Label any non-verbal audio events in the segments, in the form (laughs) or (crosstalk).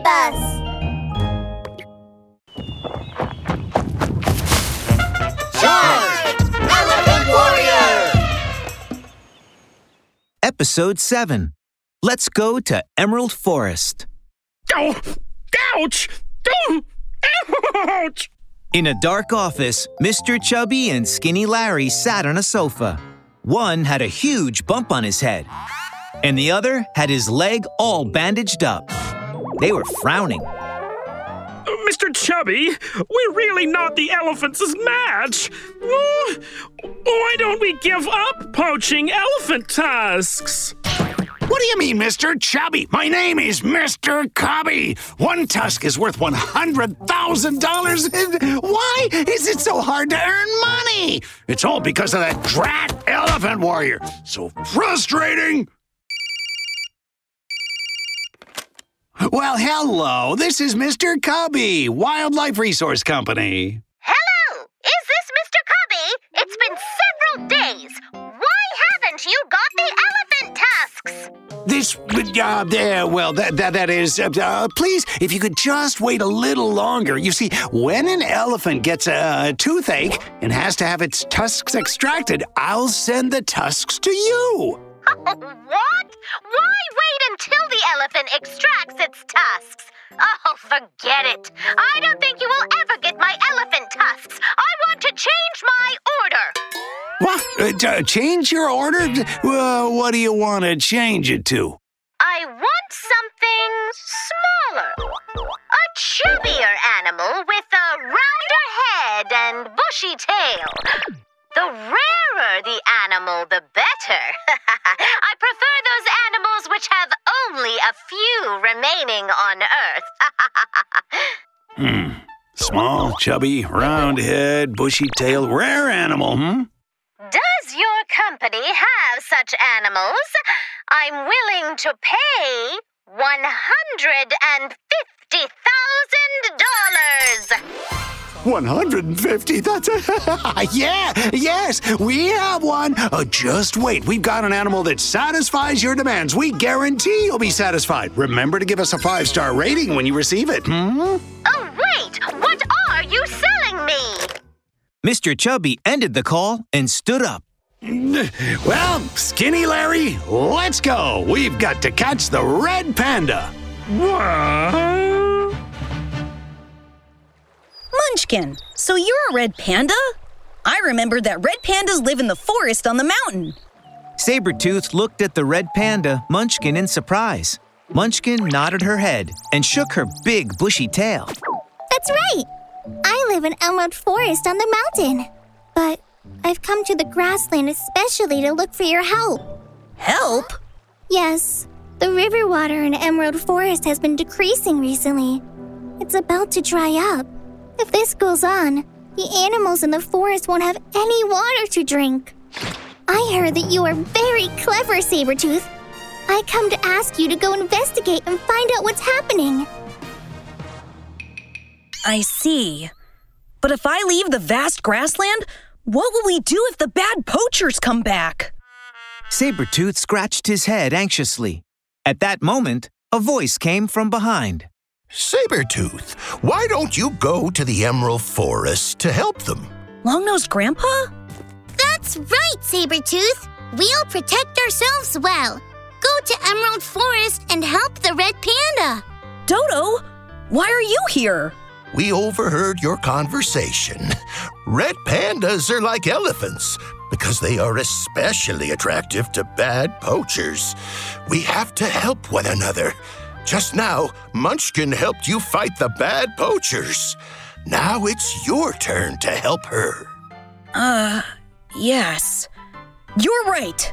save us! Charge! Elephant Warrior! Episode 7 Let's go to Emerald Forest. Oh, ouch! Oh, ouch! In a dark office, Mr. Chubby and Skinny Larry sat on a sofa. One had a huge bump on his head, and the other had his leg all bandaged up. They were frowning. Mr. Chubby, we're really not the elephants' match. Oh, why don't we give up poaching elephant tusks? What do you mean, Mr. Chubby? My name is Mr. Cubby. One tusk is worth $100,000. (laughs) Why is it so hard to earn money? It's all because of that drat elephant warrior. So frustrating. Well, hello. This is Mr. Cubby, Wildlife Resource Company. Hello! Is this Mr. Cubby? It's been several days. Why haven't you got the elephant tusks? This, uh, there, well, that, that, that is, uh, uh, please, if you could just wait a little longer. You see, when an elephant gets a toothache and has to have its tusks extracted, I'll send the tusks to you. (laughs) what? Why wait until the elephant extracts its tusks? Oh, forget it. I don't think you will ever get my elephant tusks. I want to change my order. What? Uh, change your order? Well, what do you want to change it to? I want something smaller. A chubbier animal with a rounder head and bushy tail. The rarer the animal, the better. (laughs) I prefer those animals which have only a few remaining on Earth. (laughs) Hmm. Small, chubby, round head, bushy tail, rare animal, hmm? Does your company have such animals? I'm willing to pay $150,000. 150? That's a. (laughs) yeah, yes, we have one. Uh, just wait. We've got an animal that satisfies your demands. We guarantee you'll be satisfied. Remember to give us a five star rating when you receive it. Hmm? Oh, wait! What are you selling me? Mr. Chubby ended the call and stood up. (laughs) Well, Skinny Larry, let's go. We've got to catch the red panda. What? Munchkin, so you're a red panda? I remember that red pandas live in the forest on the mountain. Sabretooth looked at the red panda, Munchkin, in surprise. Munchkin nodded her head and shook her big bushy tail. That's right! I live in Emerald Forest on the mountain. But I've come to the grassland especially to look for your help. Help? Yes, the river water in Emerald Forest has been decreasing recently. It's about to dry up. If this goes on, the animals in the forest won't have any water to drink. I heard that you are very clever, Sabretooth. I come to ask you to go investigate and find out what's happening. I see. But if I leave the vast grassland, what will we do if the bad poachers come back? Sabretooth scratched his head anxiously. At that moment, a voice came from behind. Sabretooth, why don't you go to the Emerald Forest to help them? Long-nosed Grandpa? That's right, Sabretooth. We'll protect ourselves well. Go to Emerald Forest and help the red panda. Dodo, why are you here? We overheard your conversation. Red pandas are like elephants because they are especially attractive to bad poachers. We have to help one another. Just now, Munchkin helped you fight the bad poachers. Now it's your turn to help her. Uh, yes. You're right.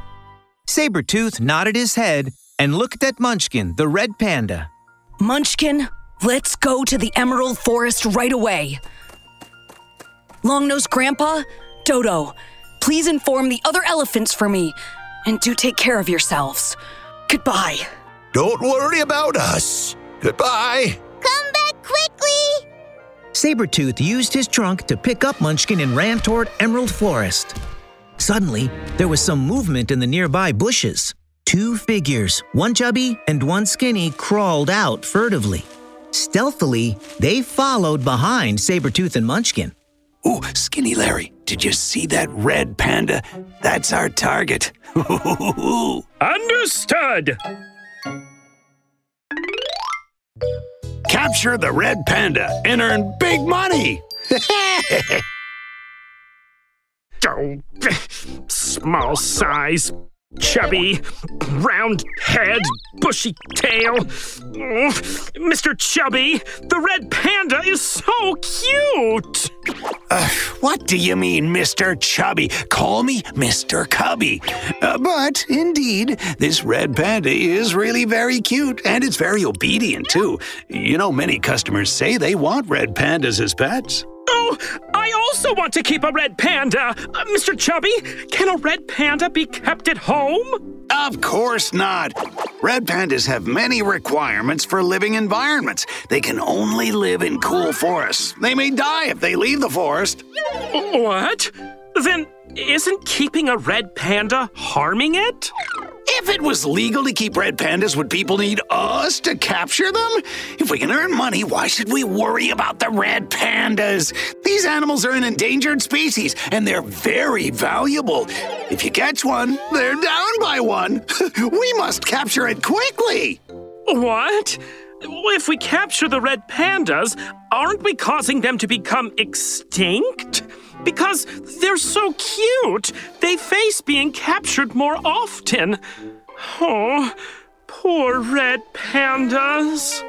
Sabretooth nodded his head and looked at Munchkin, the red panda. Munchkin, let's go to the Emerald Forest right away. Long-nosed Grandpa, Dodo, please inform the other elephants for me, and do take care of yourselves. Goodbye. Don't worry about us. Goodbye. Come back quickly! Sabretooth used his trunk to pick up Munchkin and ran toward Emerald Forest. Suddenly, there was some movement in the nearby bushes. Two figures, one chubby and one skinny, crawled out furtively. Stealthily, they followed behind Sabretooth and Munchkin. Ooh, Skinny Larry, did you see that red panda? That's our target. (laughs) Understood! Capture the red panda and earn big money. Oh, (laughs) (laughs) small size, chubby, round head, bushy tail. Oh, Mr. Chubby, the red panda is so cute! What do you mean, Mr. Chubby? Call me Mr. Cubby. Uh, but indeed, this red panda is really very cute and it's very obedient too. You know, many customers say they want red pandas as pets. Oh, also want to keep a red panda. Uh, Mr. Chubby, can a red panda be kept at home? Of course not. Red pandas have many requirements for living environments. They can only live in cool forests. They may die if they leave the forest. What? Then isn't keeping a red panda harming it? If it was legal to keep red pandas, would people need us to capture them? If we can earn money, why should we worry about the red pandas? These animals are an endangered species and they're very valuable. If you catch one, they're down by one. (laughs) we must capture it quickly. What? If we capture the red pandas, aren't we causing them to become extinct? Because they're so cute, they face being captured more often. Oh, poor red pandas.